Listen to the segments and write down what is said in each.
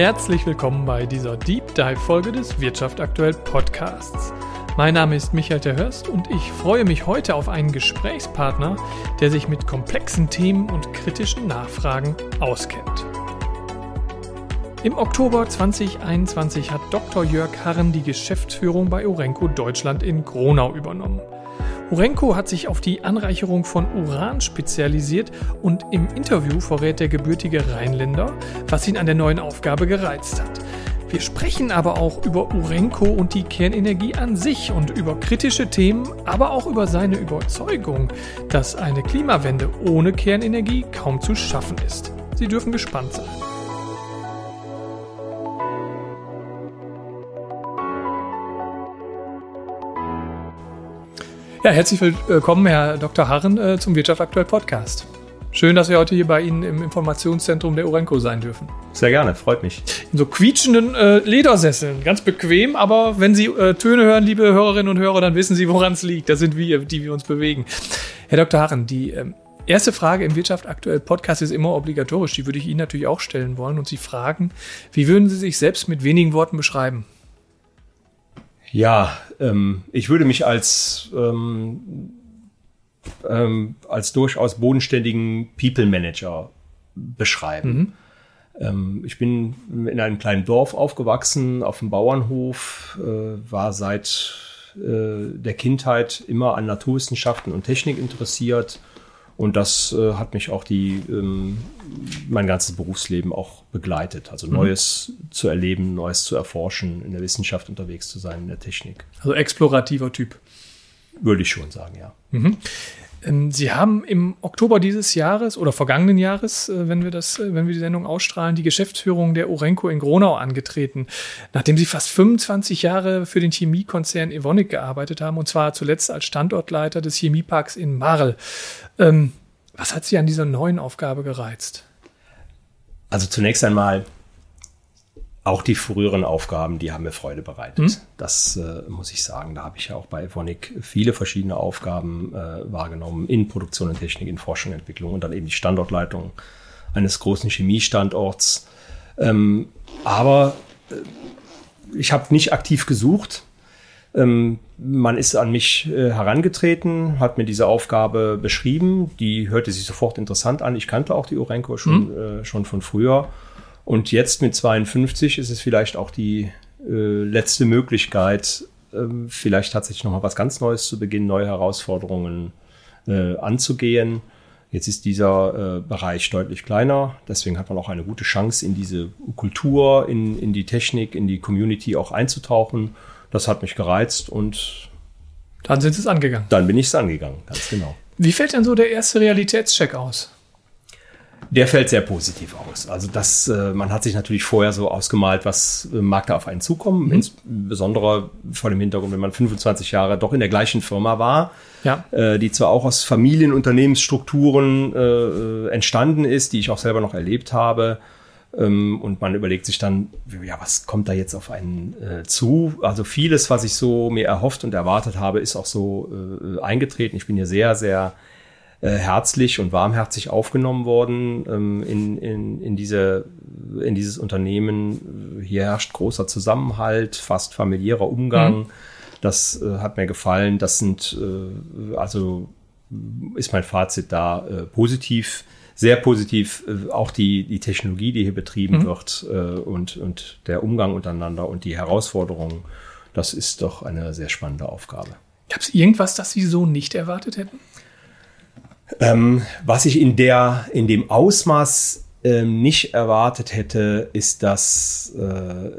Herzlich willkommen bei dieser Deep Dive Folge des Wirtschaft aktuell Podcasts. Mein Name ist Michael Terhörst und ich freue mich heute auf einen Gesprächspartner, der sich mit komplexen Themen und kritischen Nachfragen auskennt. Im Oktober 2021 hat Dr. Jörg Harren die Geschäftsführung bei Urenco Deutschland in Gronau übernommen. Urenco hat sich auf die Anreicherung von Uran spezialisiert und im Interview verrät der gebürtige Rheinländer, was ihn an der neuen Aufgabe gereizt hat. Wir sprechen aber auch über Urenco und die Kernenergie an sich und über kritische Themen, aber auch über seine Überzeugung, dass eine Klimawende ohne Kernenergie kaum zu schaffen ist. Sie dürfen gespannt sein. Ja, herzlich willkommen, Herr Dr. Harren, äh, zum Wirtschaft aktuell Podcast. Schön, dass wir heute hier bei Ihnen im Informationszentrum der Urenco sein dürfen. Sehr gerne, freut mich. In so quietschenden äh, Ledersesseln, ganz bequem, aber wenn Sie äh, Töne hören, liebe Hörerinnen und Hörer, dann wissen Sie, woran es liegt. Das sind wir, die wir uns bewegen. Herr Dr. Harren, die ähm, erste Frage im Wirtschaft aktuell Podcast ist immer obligatorisch. Die würde ich Ihnen natürlich auch stellen wollen und Sie fragen, wie würden Sie sich selbst mit wenigen Worten beschreiben? Ja, ähm, ich würde mich als, ähm, ähm, als durchaus bodenständigen People Manager beschreiben. Mhm. Ähm, ich bin in einem kleinen Dorf aufgewachsen, auf dem Bauernhof, äh, war seit äh, der Kindheit immer an Naturwissenschaften und Technik interessiert und das äh, hat mich auch die, ähm, mein ganzes Berufsleben auch begleitet. Also mhm. Neues zu erleben, Neues zu erforschen, in der Wissenschaft unterwegs zu sein, in der Technik. Also explorativer Typ. Würde ich schon sagen, ja. Mhm. Ähm, Sie haben im Oktober dieses Jahres oder vergangenen Jahres, äh, wenn wir das, äh, wenn wir die Sendung ausstrahlen, die Geschäftsführung der Urenco in Gronau angetreten, nachdem Sie fast 25 Jahre für den Chemiekonzern Evonik gearbeitet haben und zwar zuletzt als Standortleiter des Chemieparks in Marl. Ähm, was hat Sie an dieser neuen Aufgabe gereizt? Also zunächst einmal auch die früheren Aufgaben, die haben mir Freude bereitet. Hm? Das äh, muss ich sagen. Da habe ich ja auch bei Evonik viele verschiedene Aufgaben äh, wahrgenommen in Produktion und Technik, in Forschung und Entwicklung und dann eben die Standortleitung eines großen Chemiestandorts. Ähm, aber äh, ich habe nicht aktiv gesucht. Ähm, man ist an mich äh, herangetreten, hat mir diese Aufgabe beschrieben. Die hörte sich sofort interessant an. Ich kannte auch die Urenco schon, hm? äh, schon von früher und jetzt mit 52 ist es vielleicht auch die äh, letzte Möglichkeit, ähm, vielleicht tatsächlich nochmal was ganz Neues zu beginnen, neue Herausforderungen äh, anzugehen. Jetzt ist dieser äh, Bereich deutlich kleiner, deswegen hat man auch eine gute Chance, in diese Kultur, in, in die Technik, in die Community auch einzutauchen. Das hat mich gereizt und dann sind Sie es angegangen. Dann bin ich es angegangen, ganz genau. Wie fällt denn so der erste Realitätscheck aus? Der fällt sehr positiv aus. Also das, äh, man hat sich natürlich vorher so ausgemalt, was äh, mag da auf einen zukommen, mhm. insbesondere vor dem Hintergrund, wenn man 25 Jahre doch in der gleichen Firma war, ja. äh, die zwar auch aus Familienunternehmensstrukturen entstanden ist, die ich auch selber noch erlebt habe. Ähm, und man überlegt sich dann, ja, was kommt da jetzt auf einen zu? Also vieles, was ich so mir erhofft und erwartet habe, ist auch so eingetreten. Ich bin hier sehr, sehr äh, herzlich und warmherzig aufgenommen worden ähm, in, in, in, diese, in dieses Unternehmen. Hier herrscht großer Zusammenhalt, fast familiärer Umgang. Mhm. Das äh, hat mir gefallen. Das sind, äh, also ist mein Fazit da äh, positiv sehr positiv äh, auch die, die Technologie, die hier betrieben mhm. wird äh, und, und der Umgang untereinander und die Herausforderungen. Das ist doch eine sehr spannende Aufgabe. Gab es irgendwas, das Sie so nicht erwartet hätten? Ähm, was ich in der, in dem Ausmaß ähm, nicht erwartet hätte, ist das, äh,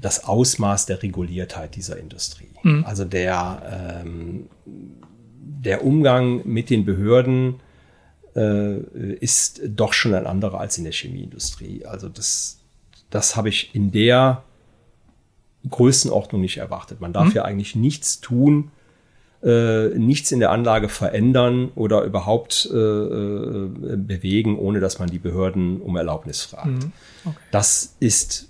das Ausmaß der Reguliertheit dieser Industrie. Mhm. Also der, ähm, der Umgang mit den Behörden äh, ist doch schon ein anderer als in der Chemieindustrie. Also das, das habe ich in der Größenordnung nicht erwartet. Man darf mhm. ja eigentlich nichts tun, äh, nichts in der Anlage verändern oder überhaupt äh, äh, bewegen, ohne dass man die Behörden um Erlaubnis fragt. Mhm. Okay. Das ist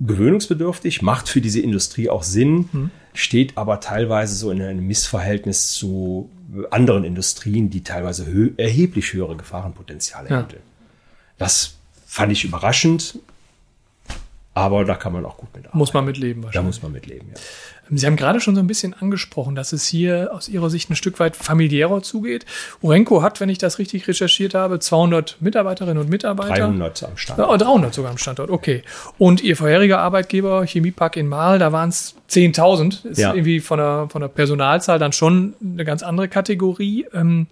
gewöhnungsbedürftig, macht für diese Industrie auch Sinn, mhm. steht aber teilweise so in einem Missverhältnis zu anderen Industrien, die teilweise hö erheblich höhere Gefahrenpotenziale ja. hätten. Das fand ich überraschend. Aber da kann man auch gut mit arbeiten. Muss man mitleben wahrscheinlich. Da muss man mitleben, ja. Sie haben gerade schon so ein bisschen angesprochen, dass es hier aus Ihrer Sicht ein Stück weit familiärer zugeht. Urenco hat, wenn ich das richtig recherchiert habe, 200 Mitarbeiterinnen und Mitarbeiter. 300 am Standort. Oh, 300 sogar am Standort, okay. Und Ihr vorheriger Arbeitgeber, Chemiepark in Mahl, da waren es 10.000. Ist ja. irgendwie von der, von der Personalzahl dann schon eine ganz andere Kategorie. Ähm,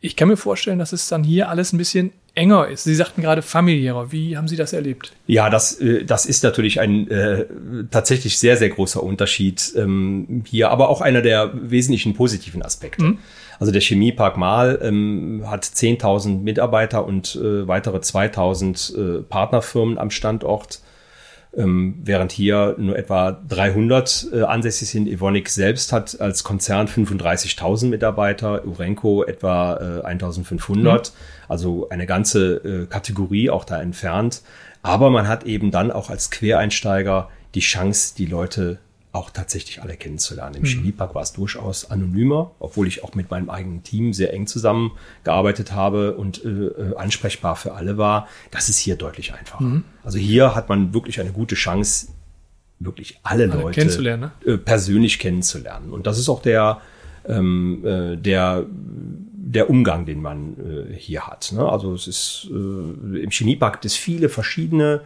ich kann mir vorstellen, dass es dann hier alles ein bisschen enger ist. Sie sagten gerade familiärer. Wie haben Sie das erlebt? Ja, das, äh, das ist natürlich ein äh, tatsächlich sehr, sehr großer Unterschied ähm, hier, aber auch einer der wesentlichen positiven Aspekte. Mhm. Also der Chemiepark Mahl ähm, hat 10.000 Mitarbeiter und äh, weitere 2.000 äh, Partnerfirmen am Standort. Ähm, während hier nur etwa 300 äh, ansässig sind. Evonik selbst hat als Konzern 35.000 Mitarbeiter, Urenco etwa äh, 1.500, mhm. Also eine ganze äh, Kategorie auch da entfernt. Aber man hat eben dann auch als Quereinsteiger die Chance, die Leute auch tatsächlich alle kennenzulernen. Im mhm. Chemiepark war es durchaus anonymer, obwohl ich auch mit meinem eigenen Team sehr eng zusammengearbeitet habe und äh, äh, ansprechbar für alle war. Das ist hier deutlich einfacher. Mhm. Also hier hat man wirklich eine gute Chance, wirklich alle, alle Leute kennenzulernen, ne? äh, persönlich kennenzulernen. Und das ist auch der, ähm, äh, der, der Umgang, den man äh, hier hat. Ne? Also es ist äh, im Chemiepark gibt es viele verschiedene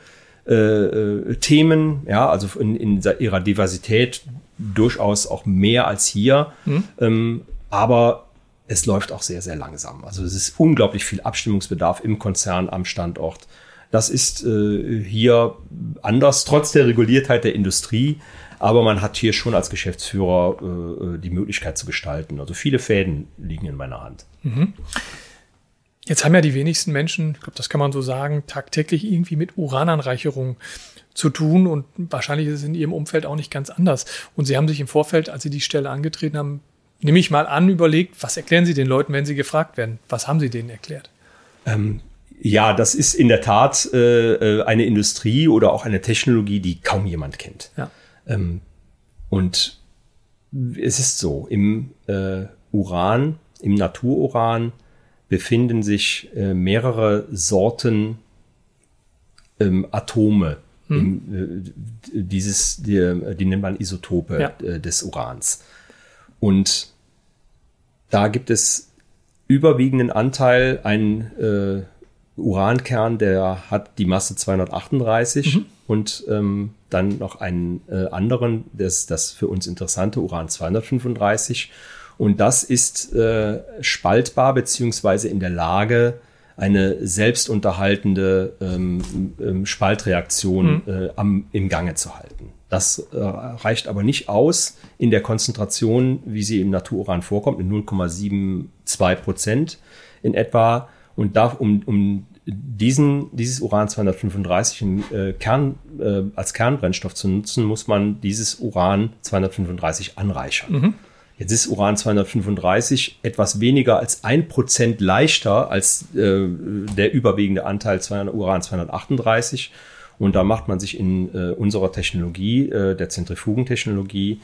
äh, äh, Themen, ja, also in, in ihrer Diversität durchaus auch mehr als hier. Mhm. Ähm, aber es läuft auch sehr, sehr langsam. Also es ist unglaublich viel Abstimmungsbedarf im Konzern am Standort. Das ist äh, hier anders, trotz der Reguliertheit der Industrie. Aber man hat hier schon als Geschäftsführer äh, die Möglichkeit zu gestalten. Also viele Fäden liegen in meiner Hand. Mhm. Jetzt haben ja die wenigsten Menschen, ich glaube, das kann man so sagen, tagtäglich irgendwie mit Urananreicherung zu tun und wahrscheinlich ist es in ihrem Umfeld auch nicht ganz anders. Und sie haben sich im Vorfeld, als sie die Stelle angetreten haben, nehme ich mal an, überlegt, was erklären Sie den Leuten, wenn sie gefragt werden? Was haben Sie denen erklärt? Ähm, ja, das ist in der Tat äh, eine Industrie oder auch eine Technologie, die kaum jemand kennt. Ja. Ähm, und es ist so, im äh, Uran, im Natururan, befinden sich äh, mehrere Sorten ähm, Atome. Hm. Im, äh, dieses, die, die, nennt man Isotope ja. äh, des Urans. Und da gibt es überwiegenden Anteil einen äh, Urankern, der hat die Masse 238 mhm. und ähm, dann noch einen äh, anderen, das, das für uns interessante Uran 235. Und das ist äh, spaltbar beziehungsweise in der Lage, eine selbstunterhaltende ähm, ähm, Spaltreaktion mhm. äh, am, im Gange zu halten. Das äh, reicht aber nicht aus in der Konzentration, wie sie im Natururan vorkommt, in 0,72 Prozent in etwa. Und da, um, um diesen, dieses Uran 235 in, äh, Kern, äh, als Kernbrennstoff zu nutzen, muss man dieses Uran 235 anreichern. Mhm. Jetzt ist Uran 235 etwas weniger als ein Prozent leichter als äh, der überwiegende Anteil Uran 238. Und da macht man sich in äh, unserer Technologie, äh, der Zentrifugentechnologie,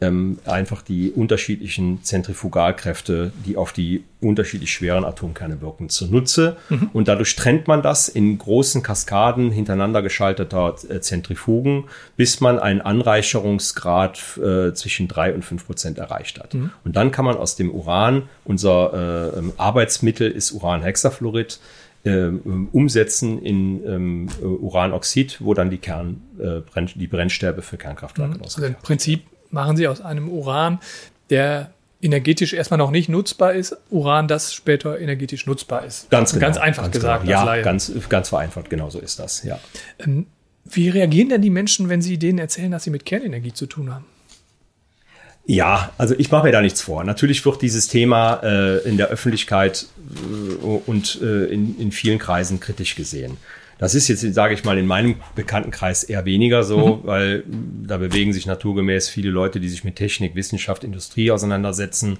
ähm, einfach die unterschiedlichen Zentrifugalkräfte, die auf die unterschiedlich schweren Atomkerne wirken, zunutze. Mhm. Und dadurch trennt man das in großen Kaskaden hintereinander geschalteter äh, Zentrifugen, bis man einen Anreicherungsgrad äh, zwischen drei und fünf Prozent erreicht hat. Mhm. Und dann kann man aus dem Uran, unser äh, Arbeitsmittel ist Uranhexafluorid, äh, umsetzen in ähm, Uranoxid, wo dann die Kern, äh, die Brennstäbe für Kernkraftwerke mhm. Also im Prinzip machen sie aus einem Uran, der energetisch erstmal noch nicht nutzbar ist, Uran, das später energetisch nutzbar ist. Ganz genau. Ganz einfach ganz gesagt. Genau. Ja, ganz, ganz vereinfacht, genau so ist das, ja. Ähm, wie reagieren denn die Menschen, wenn sie denen erzählen, dass sie mit Kernenergie zu tun haben? Ja, also ich mache mir da nichts vor. Natürlich wird dieses Thema äh, in der Öffentlichkeit äh, und äh, in, in vielen Kreisen kritisch gesehen. Das ist jetzt, sage ich mal, in meinem Bekanntenkreis eher weniger so, mhm. weil da bewegen sich naturgemäß viele Leute, die sich mit Technik, Wissenschaft, Industrie auseinandersetzen.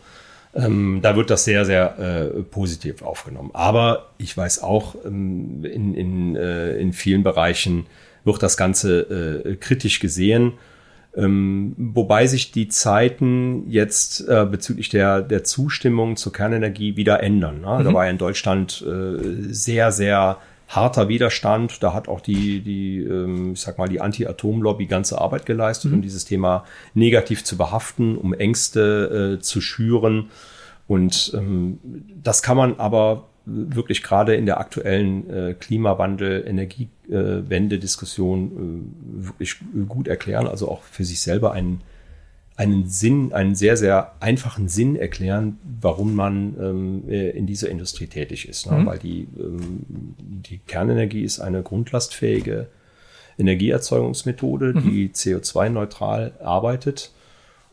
Ähm, da wird das sehr, sehr äh, positiv aufgenommen. Aber ich weiß auch, ähm, in, in, äh, in vielen Bereichen wird das Ganze äh, kritisch gesehen. Ähm, wobei sich die Zeiten jetzt äh, bezüglich der, der Zustimmung zur Kernenergie wieder ändern. Ne? Mhm. Da war ja in Deutschland äh, sehr, sehr harter Widerstand. Da hat auch die, die ähm, ich sag mal, die Anti-Atom-Lobby ganze Arbeit geleistet, mhm. um dieses Thema negativ zu behaften, um Ängste äh, zu schüren. Und ähm, das kann man aber wirklich gerade in der aktuellen äh, Klimawandel, Energiewende-Diskussion äh, wirklich gut erklären, also auch für sich selber einen, einen Sinn, einen sehr, sehr einfachen Sinn erklären, warum man ähm, äh, in dieser Industrie tätig ist. Ne? Mhm. Weil die, ähm, die Kernenergie ist eine grundlastfähige Energieerzeugungsmethode, mhm. die CO2-neutral arbeitet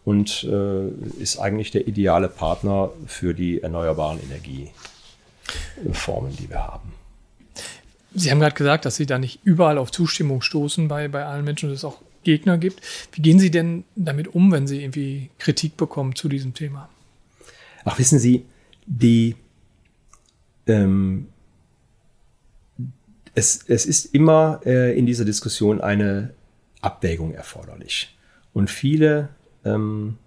und äh, ist eigentlich der ideale Partner für die erneuerbaren Energien. Formen, die wir haben. Sie haben gerade gesagt, dass Sie da nicht überall auf Zustimmung stoßen bei, bei allen Menschen und es auch Gegner gibt. Wie gehen Sie denn damit um, wenn Sie irgendwie Kritik bekommen zu diesem Thema? Ach, wissen Sie, die, ähm, es, es ist immer äh, in dieser Diskussion eine Abwägung erforderlich. Und viele ähm,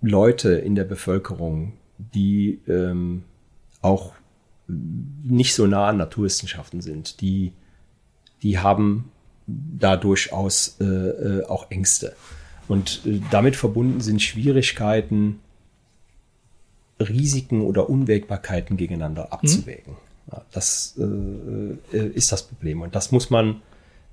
Leute in der Bevölkerung, die ähm, auch nicht so nah an Naturwissenschaften sind, die, die haben da durchaus äh, äh, auch Ängste. Und äh, damit verbunden sind Schwierigkeiten, Risiken oder Unwägbarkeiten gegeneinander abzuwägen. Mhm. Ja, das äh, äh, ist das Problem. Und das muss man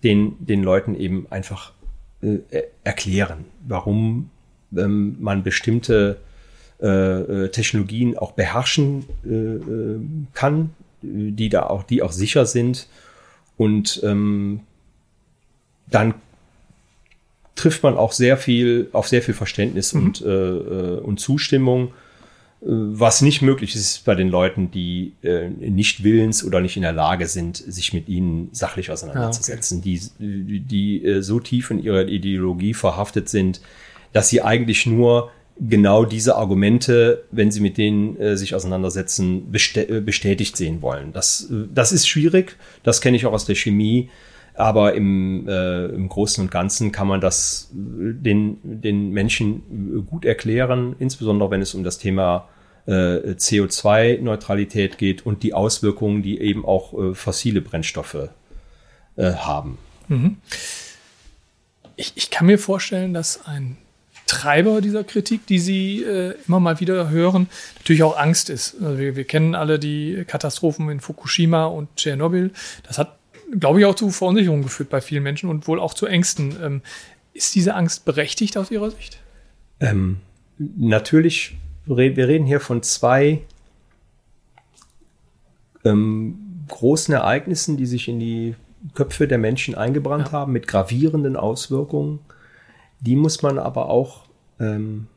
den, den Leuten eben einfach äh, erklären, warum ähm, man bestimmte Technologien auch beherrschen kann, die da auch, die auch sicher sind. Und ähm, dann trifft man auch sehr viel auf sehr viel Verständnis mhm. und, äh, und Zustimmung, was nicht möglich ist bei den Leuten, die äh, nicht willens oder nicht in der Lage sind, sich mit ihnen sachlich auseinanderzusetzen, ah, okay. die, die, die so tief in ihrer Ideologie verhaftet sind, dass sie eigentlich nur genau diese Argumente, wenn sie mit denen äh, sich auseinandersetzen, äh, bestätigt sehen wollen. Das, äh, das ist schwierig, das kenne ich auch aus der Chemie, aber im, äh, im Großen und Ganzen kann man das äh, den, den Menschen gut erklären, insbesondere wenn es um das Thema äh, CO2-Neutralität geht und die Auswirkungen, die eben auch äh, fossile Brennstoffe äh, haben. Mhm. Ich, ich kann mir vorstellen, dass ein Treiber dieser Kritik, die Sie äh, immer mal wieder hören, natürlich auch Angst ist. Also wir, wir, kennen alle die Katastrophen in Fukushima und Tschernobyl. Das hat, glaube ich, auch zu Verunsicherungen geführt bei vielen Menschen und wohl auch zu Ängsten. Ähm, ist diese Angst berechtigt aus Ihrer Sicht? Ähm, natürlich, wir reden hier von zwei ähm, großen Ereignissen, die sich in die Köpfe der Menschen eingebrannt ja. haben, mit gravierenden Auswirkungen. Die muss man aber auch, ähm,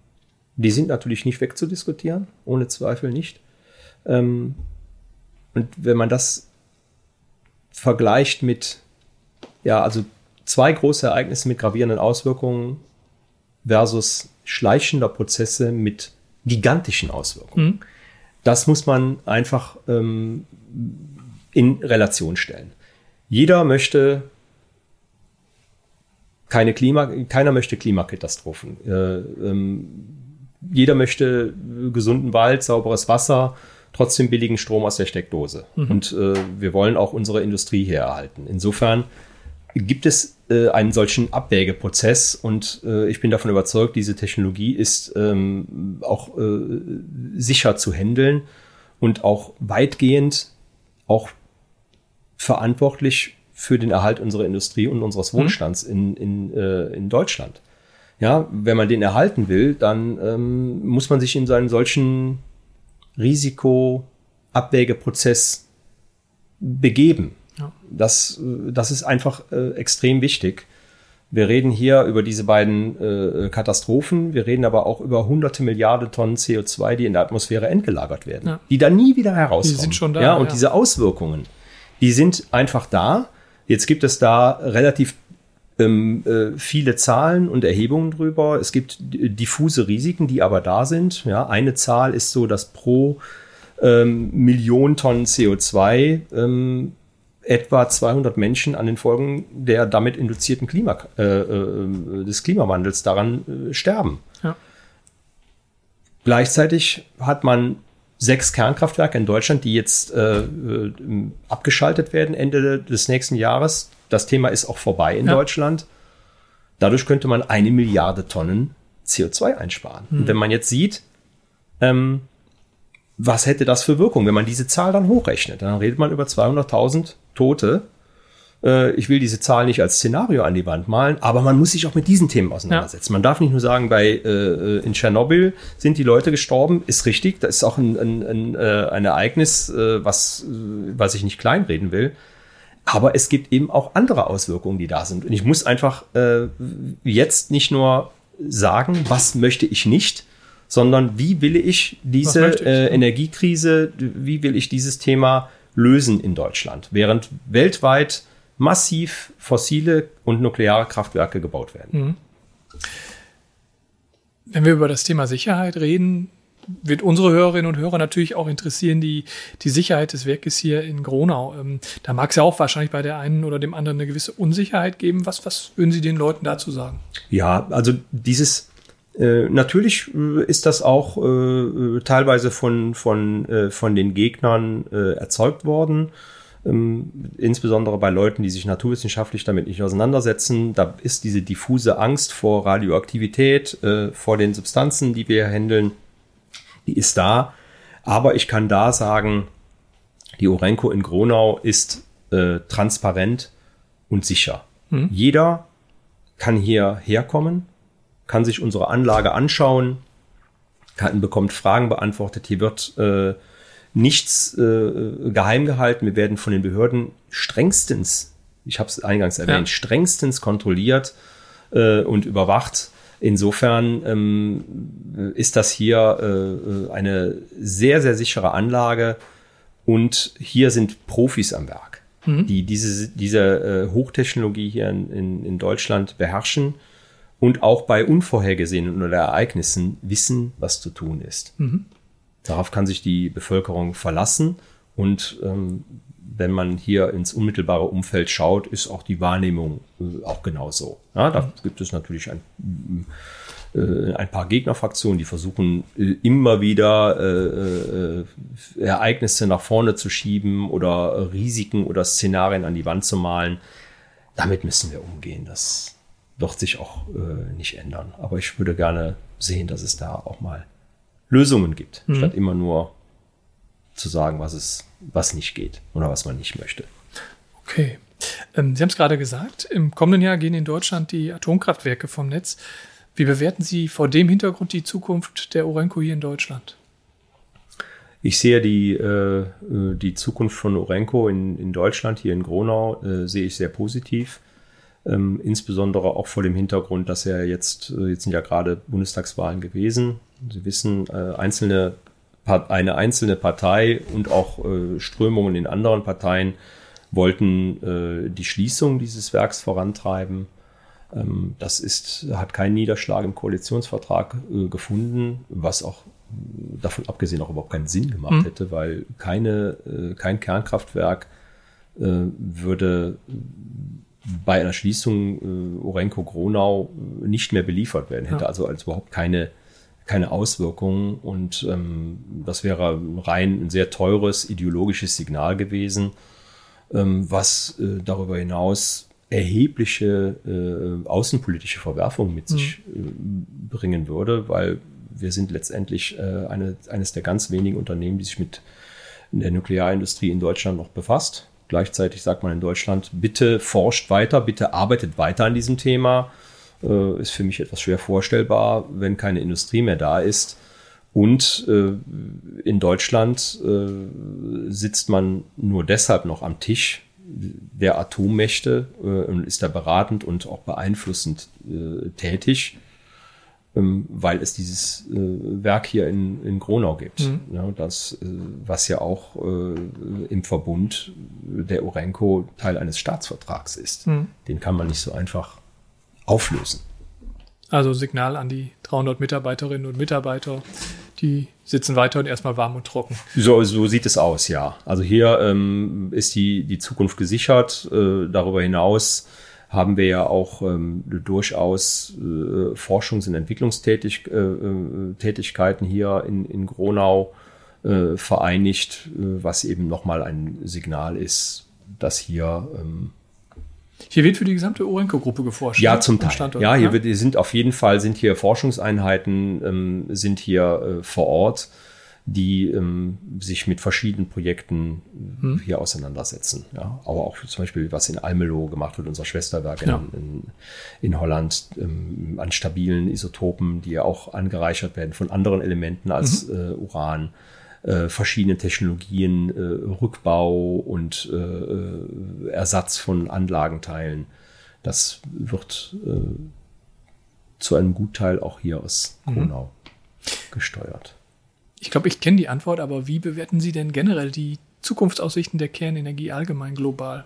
die sind natürlich nicht wegzudiskutieren, ohne Zweifel nicht. Ähm, und wenn man das vergleicht mit, ja, also zwei große Ereignisse mit gravierenden Auswirkungen versus schleichender Prozesse mit gigantischen Auswirkungen. Mhm. Das muss man einfach ähm, in Relation stellen. Jeder möchte keine Klima, keiner möchte Klimakatastrophen. Äh, ähm, jeder möchte gesunden Wald, sauberes Wasser, trotzdem billigen Strom aus der Steckdose. Mhm. Und äh, wir wollen auch unsere Industrie hier erhalten. Insofern gibt es äh, einen solchen Abwägeprozess und äh, ich bin davon überzeugt, diese Technologie ist ähm, auch äh, sicher zu handeln und auch weitgehend auch verantwortlich für den Erhalt unserer Industrie und unseres mhm. Wohlstands in, in, äh, in Deutschland. Ja, wenn man den erhalten will, dann ähm, muss man sich in seinen solchen Risikoabwägeprozess begeben. Ja. Das, äh, das ist einfach äh, extrem wichtig. Wir reden hier über diese beiden äh, Katastrophen. Wir reden aber auch über hunderte Milliarden Tonnen CO2, die in der Atmosphäre entgelagert werden, ja. die dann nie wieder herauskommen. Die sind schon da. Ja, und ja. diese Auswirkungen, die sind einfach da. Jetzt gibt es da relativ ähm, äh, viele Zahlen und Erhebungen drüber. Es gibt diffuse Risiken, die aber da sind. Ja, eine Zahl ist so, dass pro ähm, Million Tonnen CO2 ähm, etwa 200 Menschen an den Folgen der damit induzierten Klima, äh, äh, des Klimawandels daran äh, sterben. Ja. Gleichzeitig hat man sechs Kernkraftwerke in Deutschland, die jetzt äh, äh, abgeschaltet werden Ende des nächsten Jahres. Das Thema ist auch vorbei in ja. Deutschland. Dadurch könnte man eine Milliarde Tonnen CO2 einsparen. Mhm. Und wenn man jetzt sieht, ähm, was hätte das für Wirkung, wenn man diese Zahl dann hochrechnet? Dann redet man über 200.000 Tote. Äh, ich will diese Zahl nicht als Szenario an die Wand malen, aber man muss sich auch mit diesen Themen auseinandersetzen. Ja. Man darf nicht nur sagen, bei äh, in Tschernobyl sind die Leute gestorben, ist richtig. Das ist auch ein, ein, ein, äh, ein Ereignis, äh, was, äh, was ich nicht kleinreden will. Aber es gibt eben auch andere Auswirkungen, die da sind. Und ich muss einfach äh, jetzt nicht nur sagen, was möchte ich nicht, sondern wie will ich diese ich? Äh, Energiekrise, wie will ich dieses Thema lösen in Deutschland, während weltweit massiv fossile und nukleare Kraftwerke gebaut werden. Mhm. Wenn wir über das Thema Sicherheit reden, wird unsere Hörerinnen und Hörer natürlich auch interessieren, die, die Sicherheit des Werkes hier in Gronau. Ähm, da mag es ja auch wahrscheinlich bei der einen oder dem anderen eine gewisse Unsicherheit geben. Was, was würden Sie den Leuten dazu sagen? Ja, also dieses äh, natürlich äh, ist das auch äh, teilweise von, von, äh, von den Gegnern äh, erzeugt worden. Ähm, insbesondere bei Leuten, die sich naturwissenschaftlich damit nicht auseinandersetzen. Da ist diese diffuse Angst vor Radioaktivität, äh, vor den Substanzen, die wir handeln, die ist da. Aber ich kann da sagen, die Orenco in Gronau ist transparent und sicher. Mhm. Jeder kann hier herkommen kann sich unsere Anlage anschauen, kann, bekommt Fragen beantwortet. Hier wird äh, nichts äh, geheim gehalten. Wir werden von den Behörden strengstens, ich habe es eingangs erwähnt, ja. strengstens kontrolliert äh, und überwacht. Insofern ähm, ist das hier äh, eine sehr, sehr sichere Anlage und hier sind Profis am Werk, mhm. die diese, diese äh, Hochtechnologie hier in, in, in Deutschland beherrschen und auch bei unvorhergesehenen oder Ereignissen wissen, was zu tun ist. Mhm. Darauf kann sich die Bevölkerung verlassen und ähm, wenn man hier ins unmittelbare Umfeld schaut, ist auch die Wahrnehmung äh, auch genauso. Ja, da mhm. gibt es natürlich ein, äh, ein paar Gegnerfraktionen, die versuchen äh, immer wieder äh, äh, Ereignisse nach vorne zu schieben oder Risiken oder Szenarien an die Wand zu malen. Damit müssen wir umgehen. Das wird sich auch äh, nicht ändern. Aber ich würde gerne sehen, dass es da auch mal Lösungen gibt, mhm. statt immer nur zu sagen, was es, was nicht geht oder was man nicht möchte. Okay. Ähm, Sie haben es gerade gesagt, im kommenden Jahr gehen in Deutschland die Atomkraftwerke vom Netz. Wie bewerten Sie vor dem Hintergrund die Zukunft der Orenco hier in Deutschland? Ich sehe die, äh, die Zukunft von Orenco in, in Deutschland, hier in Gronau, äh, sehe ich sehr positiv. Ähm, insbesondere auch vor dem Hintergrund, dass er jetzt, äh, jetzt sind ja gerade Bundestagswahlen gewesen. Sie wissen, äh, einzelne, eine einzelne Partei und auch äh, Strömungen in anderen Parteien wollten äh, die Schließung dieses Werks vorantreiben. Ähm, das ist, hat keinen Niederschlag im Koalitionsvertrag äh, gefunden, was auch davon abgesehen auch überhaupt keinen Sinn gemacht mhm. hätte, weil keine, kein Kernkraftwerk würde bei einer Schließung Orenco-Gronau äh, nicht mehr beliefert werden, hätte ja. also als überhaupt keine, keine Auswirkungen und ähm, das wäre rein ein sehr teures ideologisches Signal gewesen, ähm, was äh, darüber hinaus erhebliche äh, außenpolitische Verwerfungen mit mhm. sich äh, bringen würde, weil wir sind letztendlich äh, eine, eines der ganz wenigen Unternehmen, die sich mit der Nuklearindustrie in Deutschland noch befasst. Gleichzeitig sagt man in Deutschland, bitte forscht weiter, bitte arbeitet weiter an diesem Thema. Äh, ist für mich etwas schwer vorstellbar, wenn keine Industrie mehr da ist. Und äh, in Deutschland äh, sitzt man nur deshalb noch am Tisch der Atommächte äh, und ist da beratend und auch beeinflussend äh, tätig ähm, weil es dieses äh, Werk hier in, in Gronau gibt. Mhm. Ja, das, was ja auch im Verbund der Orenco Teil eines Staatsvertrags ist. Mhm. Den kann man nicht so einfach auflösen. Also Signal an die 300 Mitarbeiterinnen und Mitarbeiter, die sitzen weiterhin erstmal warm und trocken. So, so sieht es aus, ja. Also hier ähm, ist die, die Zukunft gesichert. Äh, darüber hinaus haben wir ja auch ähm, durchaus äh, Forschungs- und Entwicklungstätigkeiten äh, äh hier in, in Gronau. äh, vereinigt, was eben nochmal ein Signal ist, dass hier ähm, hier wird für die gesamte Orenco-Gruppe geforscht. Ja, ne? zum Teil. Standort, ja, hier ja? Wird, sind auf jeden Fall sind hier Forschungseinheiten, ähm, sind hier äh, vor Ort die ähm, sich mit verschiedenen Projekten hm. hier auseinandersetzen. Ja, aber auch zum Beispiel, was in Almelo gemacht wird, unser Schwesterwerk ja. in, in, in, Holland, ähm, an stabilen Isotopen, die ja auch angereichert werden von anderen Elementen als mhm. äh, Uran. Äh, verschiedene Technologien, äh, Rückbau und äh, äh Ersatz von Anlagenteilen. Das wird äh, zu einem Gutteil auch hier aus. Kronau mhm. gesteuert. Ich glaube, ich kenne die Antwort, aber wie bewerten Sie denn generell die Zukunftsaussichten der Kernenergie allgemein global?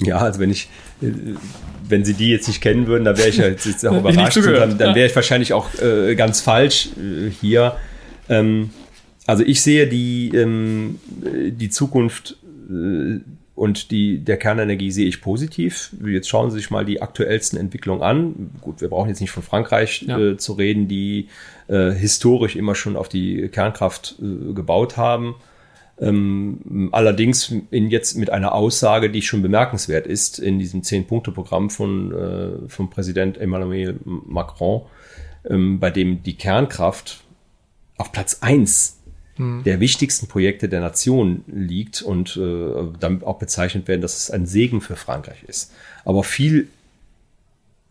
Ja, also wenn ich, äh, wenn Sie die jetzt nicht kennen würden, dann wäre ich ja jetzt, jetzt auch überrascht. dann, dann wäre ich wahrscheinlich auch äh, ganz falsch äh, hier. Ähm, also ich sehe die, ähm, die Zukunft äh, und die, der Kernenergie sehe ich positiv. Jetzt schauen Sie sich mal die aktuellsten Entwicklungen an. Gut, wir brauchen jetzt nicht von Frankreich ja. äh, zu reden, die äh, historisch immer schon auf die Kernkraft äh, gebaut haben. Ähm, allerdings in, jetzt mit einer Aussage, die schon bemerkenswert ist, in diesem Zehn-Punkte-Programm von, äh, vom Präsident Emmanuel Macron, ähm, bei dem die Kernkraft auf Platz eins hm. der wichtigsten Projekte der Nation liegt und äh, damit auch bezeichnet werden, dass es ein Segen für Frankreich ist. Aber viel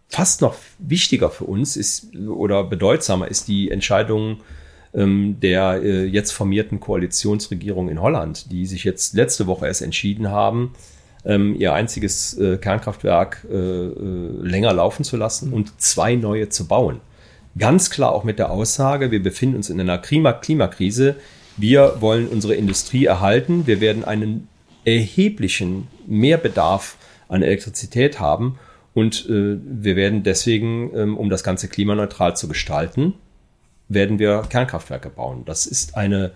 fast noch wichtiger für uns ist oder bedeutsamer ist die Entscheidung ähm, der äh, jetzt formierten Koalitionsregierung in Holland, die sich jetzt letzte Woche erst entschieden haben, ähm, ihr einziges äh, Kernkraftwerk äh, äh länger laufen zu lassen und zwei neue zu bauen. Ganz klar auch mit der Aussage, wir befinden uns in einer Klima Klimakrise. Wir wollen unsere Industrie erhalten. Wir werden einen erheblichen Mehrbedarf an Elektrizität haben und äh, wir werden deswegen, ähm, um das Ganze klimaneutral zu gestalten, werden wir Kernkraftwerke bauen. Das ist eine,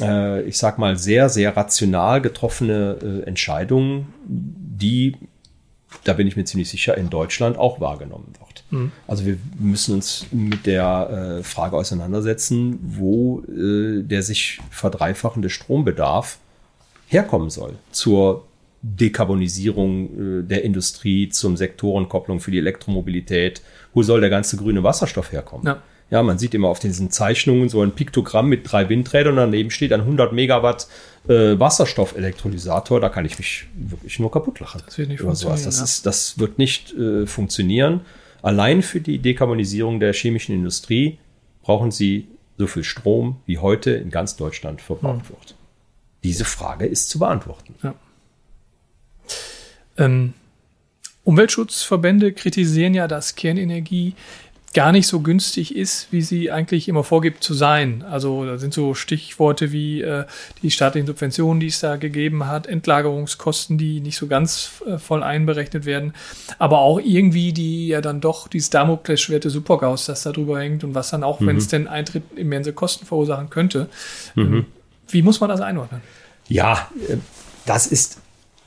äh, ich sag mal, sehr, sehr rational getroffene äh, Entscheidung, die, da bin ich mir ziemlich sicher, in Deutschland auch wahrgenommen wird. Mhm. Also wir müssen uns mit der äh, Frage auseinandersetzen, wo äh, der sich verdreifachende Strombedarf herkommen soll zur Dekarbonisierung äh, der Industrie, zum Sektorenkopplung für die Elektromobilität. Wo soll der ganze grüne Wasserstoff herkommen? Ja. Ja man sieht immer auf diesen Zeichnungen so ein Piktogramm mit drei Windrädern und daneben steht ein 100 Megawatt äh, Wasserstoffelektrolysator. Da kann ich mich wirklich nur kaputt lachen. Das wird nicht funktionieren. Das, ist, das wird nicht äh, funktionieren. Allein für die Dekarbonisierung der chemischen Industrie brauchen sie so viel Strom, wie heute in ganz Deutschland verbraucht hm. wird. Diese Frage ist zu beantworten. Ja. Ähm, Umweltschutzverbände kritisieren ja, dass Kernenergie gar nicht so günstig ist, wie sie eigentlich immer vorgibt zu sein. Also da sind so Stichworte wie äh, die staatlichen Subventionen, die es da gegeben hat, Entlagerungskosten, die nicht so ganz äh, voll einberechnet werden, aber auch irgendwie die ja dann doch dieses Damoklesschwert des Supergaus, das da drüber hängt und was dann auch, mhm. wenn es denn eintritt, immense Kosten verursachen könnte. Mhm. Ähm, wie muss man das einordnen? Ja, äh, das ist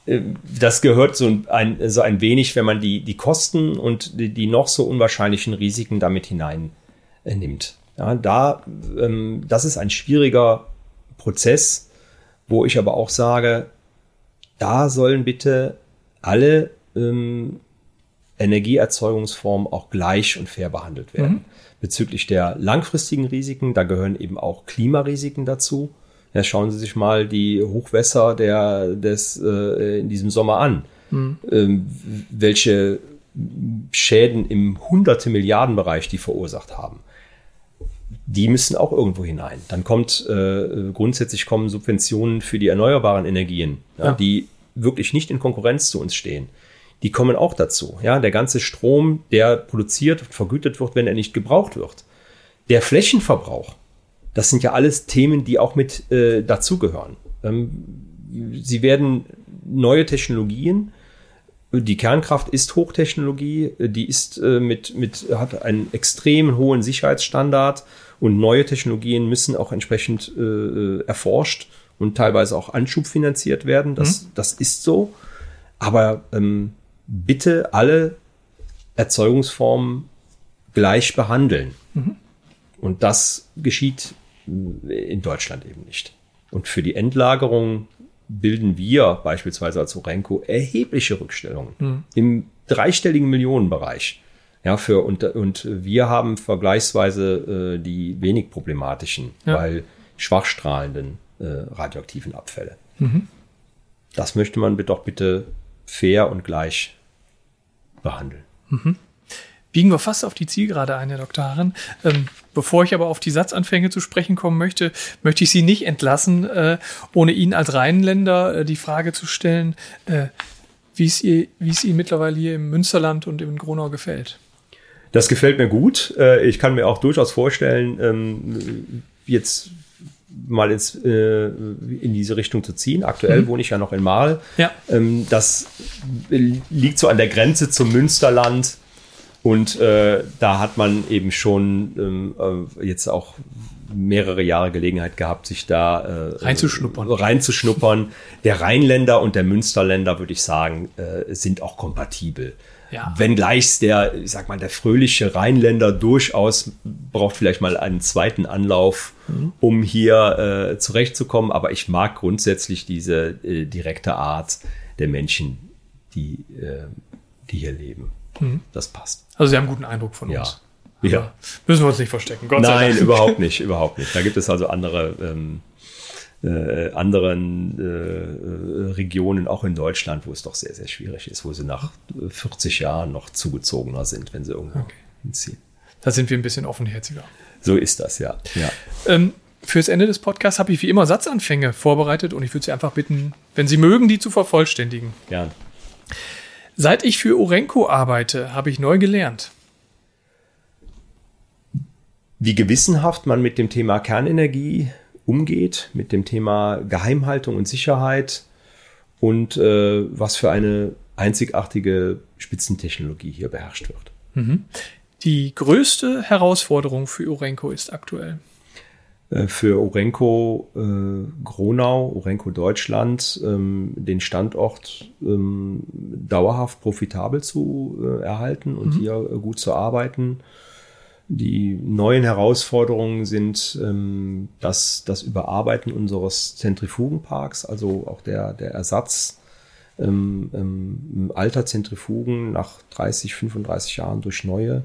das gehört so ein, so ein wenig, wenn man die, die Kosten und die, die noch so unwahrscheinlichen Risiken damit hineinnimmt. Ja, da, ähm, das ist ein schwieriger Prozess, wo ich aber auch sage, da sollen bitte alle ähm, Energieerzeugungsformen auch gleich und fair behandelt werden. Mhm. Bezüglich der langfristigen Risiken, da gehören eben auch Klimarisiken dazu. Ja, schauen Sie sich mal die Hochwässer der, des, äh, in diesem Sommer an. Mhm. Ähm, welche Schäden im hunderte Milliarden Bereich die verursacht haben. Die müssen auch irgendwo hinein. Dann kommt äh, grundsätzlich kommen Subventionen für die erneuerbaren Energien, ja, ja. die wirklich nicht in Konkurrenz zu uns stehen. Die kommen auch dazu. Ja, der ganze Strom, der produziert und vergütet wird, wenn er nicht gebraucht wird. Der Flächenverbrauch, das sind ja alles Themen, die auch mit äh, dazugehören. Ähm, sie werden neue Technologien, die Kernkraft ist Hochtechnologie, die ist äh, mit, mit, hat einen extrem hohen Sicherheitsstandard und neue Technologien müssen auch entsprechend äh, erforscht und teilweise auch anschubfinanziert werden. Das, mhm. das ist so. Aber ähm, bitte alle Erzeugungsformen gleich behandeln. Mhm. Und das geschieht in Deutschland eben nicht. Und für die Endlagerung bilden wir beispielsweise als Orenco erhebliche Rückstellungen mhm. im dreistelligen Millionenbereich. Ja, für und, und wir haben vergleichsweise äh, die wenig problematischen, ja. weil schwachstrahlenden äh, radioaktiven Abfälle. Mhm. Das möchte man doch bitte fair und gleich behandeln. Mhm. Biegen wir fast auf die Zielgerade ein, Herr Dr. Harren. Ähm, bevor ich aber auf die Satzanfänge zu sprechen kommen möchte, möchte ich Sie nicht entlassen, äh, ohne Ihnen als Rheinländer äh, die Frage zu stellen, äh, wie es, ihr, wie es Ihnen mittlerweile hier im Münsterland und im Gronau gefällt. Das gefällt mir gut. Äh, ich kann mir auch durchaus vorstellen, ähm, jetzt mal ins, äh, in diese Richtung zu ziehen. Aktuell mhm. wohne ich ja noch in Marl. Ja. Ähm, das liegt so an der Grenze zum Münsterland. Und äh, da hat man eben schon ähm, äh, jetzt auch mehrere Jahre Gelegenheit gehabt, sich da äh, reinzuschnuppern. reinzuschnuppern. Der Rheinländer und der Münsterländer, würde ich sagen, äh, sind auch kompatibel. Ja. Wenngleich der, ich sag mal, der fröhliche Rheinländer durchaus braucht vielleicht mal einen zweiten Anlauf, mhm. um hier äh, zurechtzukommen. Aber ich mag grundsätzlich diese äh, direkte Art der Menschen, die, äh, die hier leben. Mhm. Das passt. Also Sie haben einen guten Eindruck von ja. uns. Ja. Müssen wir uns nicht verstecken. Gott Nein, überhaupt nicht, überhaupt nicht. Da gibt es also andere, ähm, äh, anderen äh, Regionen, auch in Deutschland, wo es doch sehr, sehr schwierig ist, wo sie nach 40 Jahren noch zugezogener sind, wenn sie irgendwo okay. hinziehen. Da sind wir ein bisschen offenherziger. So ist das, ja. ja. Ähm, fürs Ende des Podcasts habe ich wie immer Satzanfänge vorbereitet und ich würde Sie einfach bitten, wenn Sie mögen, die zu vervollständigen. Gern. Seit ich für Orenco arbeite, habe ich neu gelernt. Wie gewissenhaft man mit dem Thema Kernenergie umgeht, mit dem Thema Geheimhaltung und Sicherheit und äh, was für eine einzigartige Spitzentechnologie hier beherrscht wird. Mhm. Die größte Herausforderung für Orenco ist aktuell. Äh, für Orenco äh, Gronau, Orenco Deutschland, ähm, den Standort ähm, dauerhaft profitabel zu äh, erhalten und mhm. hier äh, gut zu arbeiten. Die neuen Herausforderungen sind ähm, das, das Überarbeiten unseres Zentrifugenparks, also auch der, der Ersatz ähm, ähm, alter Zentrifugen nach 30, 35 Jahren durch neue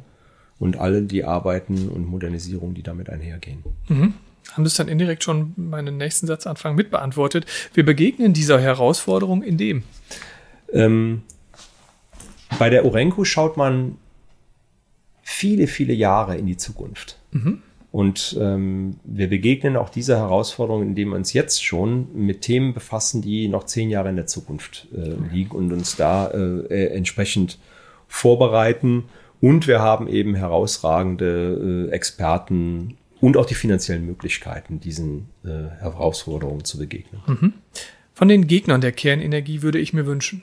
und alle die Arbeiten und Modernisierungen, die damit einhergehen. Mhm haben das dann indirekt schon meinen nächsten Satzanfang mitbeantwortet. Wir begegnen dieser Herausforderung in dem. Ähm, bei der Orenco schaut man viele, viele Jahre in die Zukunft. Mhm. Und ähm, wir begegnen auch dieser Herausforderung, indem wir uns jetzt schon mit Themen befassen, die noch zehn Jahre in der Zukunft äh, liegen und uns da äh, äh entsprechend vorbereiten. Und wir haben eben herausragende äh, Experten und auch die finanziellen Möglichkeiten, diesen äh, Herausforderungen zu begegnen. Mhm. Von den Gegnern der Kernenergie würde ich mir wünschen.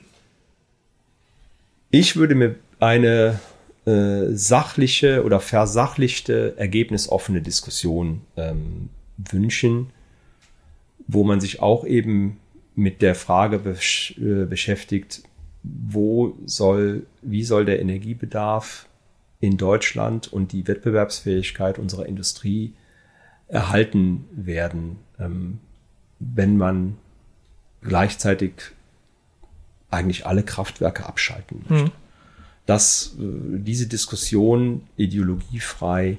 Ich würde mir eine äh, sachliche oder versachlichte, ergebnisoffene Diskussion ähm, wünschen, wo man sich auch eben mit der Frage besch äh, beschäftigt, wo soll, wie soll der Energiebedarf in Deutschland und die Wettbewerbsfähigkeit unserer Industrie erhalten werden, ähm, wenn man gleichzeitig eigentlich alle Kraftwerke abschalten möchte. Mhm. Das, äh, diese Diskussion ideologiefrei,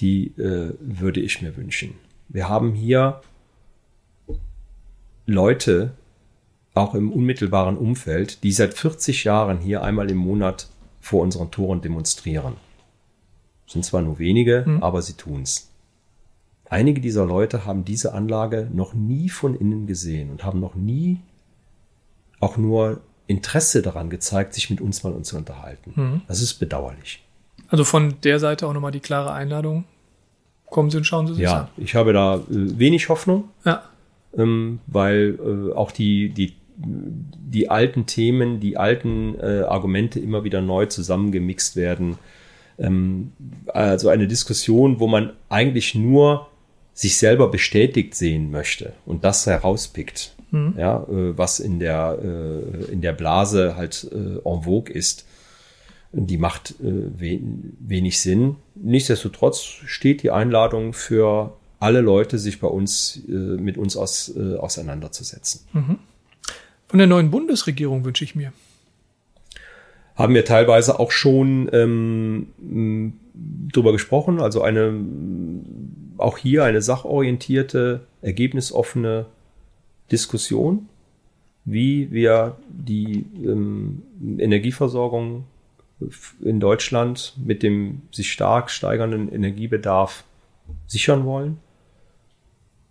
die äh, würde ich mir wünschen. Wir haben hier Leute, auch im unmittelbaren Umfeld, die seit 40 Jahren hier einmal im Monat vor unseren Toren demonstrieren. Sind zwar nur wenige, mhm. aber sie tun's. Einige dieser Leute haben diese Anlage noch nie von innen gesehen und haben noch nie auch nur Interesse daran gezeigt, sich mit uns mal uns zu unterhalten. Mhm. Das ist bedauerlich. Also von der Seite auch nochmal die klare Einladung. Kommen Sie und schauen Sie sich ja, an. Ja, ich habe da äh, wenig Hoffnung. Ja. Ähm, weil äh, auch die, die die alten Themen, die alten äh, Argumente immer wieder neu zusammengemixt werden. Ähm, also eine Diskussion, wo man eigentlich nur sich selber bestätigt sehen möchte und das herauspickt, mhm. ja, äh, was in der, äh, in der Blase halt äh, en vogue ist. Die macht äh, we wenig Sinn. Nichtsdestotrotz steht die Einladung für alle Leute sich bei uns äh, mit uns aus, äh, auseinanderzusetzen. Mhm. Von der neuen Bundesregierung wünsche ich mir. Haben wir teilweise auch schon ähm, drüber gesprochen, also eine auch hier eine sachorientierte, ergebnisoffene Diskussion, wie wir die ähm, Energieversorgung in Deutschland mit dem sich stark steigernden Energiebedarf sichern wollen.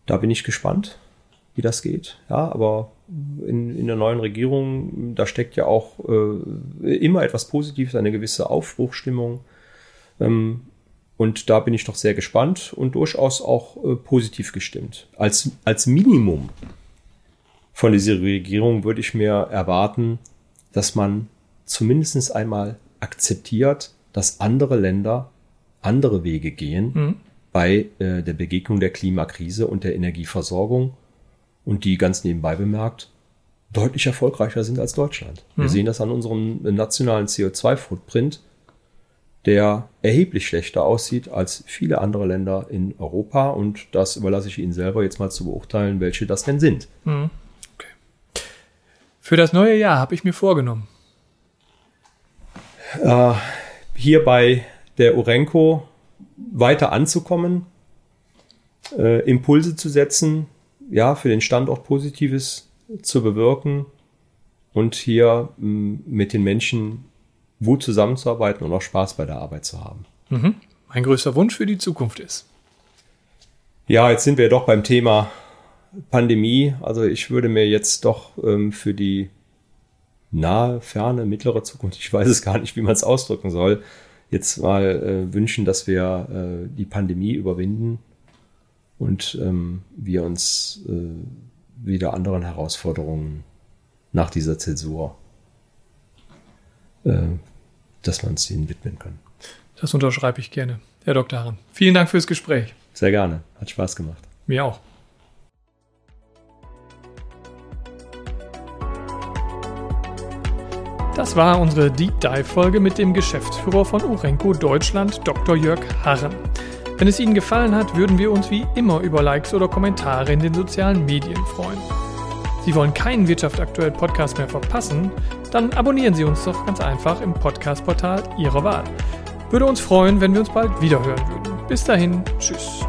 Da bin ich gespannt, wie das geht. Ja, aber in, in der neuen Regierung, da steckt ja auch äh, immer etwas Positives, eine gewisse Aufbruchstimmung. Ähm, und da bin ich doch sehr gespannt und durchaus auch äh, positiv gestimmt. Als, als Minimum von dieser Regierung würde ich mir erwarten, dass man zumindest einmal akzeptiert, dass andere Länder andere Wege gehen mhm. bei äh, der Begegnung der Klimakrise und der Energieversorgung und die ganz nebenbei bemerkt deutlich erfolgreicher sind als Deutschland. Mhm. Wir sehen das an unserem nationalen CO2-Footprint, der erheblich schlechter aussieht als viele andere Länder in Europa und das überlasse ich Ihnen selber jetzt mal zu beurteilen, welche das denn sind. Mhm. Okay. Für das neue Jahr habe ich mir vorgenommen, äh, hier bei der Urenco weiter anzukommen, äh, Impulse zu setzen, ja, für den Standort Positives zu bewirken und hier mit den Menschen gut zusammenzuarbeiten und auch Spaß bei der Arbeit zu haben. Mhm. Mein größter Wunsch für die Zukunft ist. Ja, jetzt sind wir doch beim Thema Pandemie. Also ich würde mir jetzt doch ähm, für die nahe, ferne, mittlere Zukunft, ich weiß es gar nicht, wie man es ausdrücken soll, jetzt mal äh, wünschen, dass wir äh, die Pandemie überwinden und ähm, wir uns äh, wieder anderen Herausforderungen nach dieser Zäsur, äh, dass wir uns ihnen widmen können. Das unterschreibe ich gerne. Herr Dr. Harren, vielen Dank fürs Gespräch. Sehr gerne. Hat Spaß gemacht. Mir auch. Das war unsere Deep Dive Folge mit dem Geschäftsführer von Urenco Deutschland, Dr. Jörg Harren. Wenn es Ihnen gefallen hat, würden wir uns wie immer über Likes oder Kommentare in den sozialen Medien freuen. Sie wollen keinen Wirtschaft aktuell Podcast mehr verpassen? Dann abonnieren Sie uns doch ganz einfach im Podcast-Portal Ihrer Wahl. Würde uns freuen, wenn wir uns bald wiederhören würden. Bis dahin, tschüss.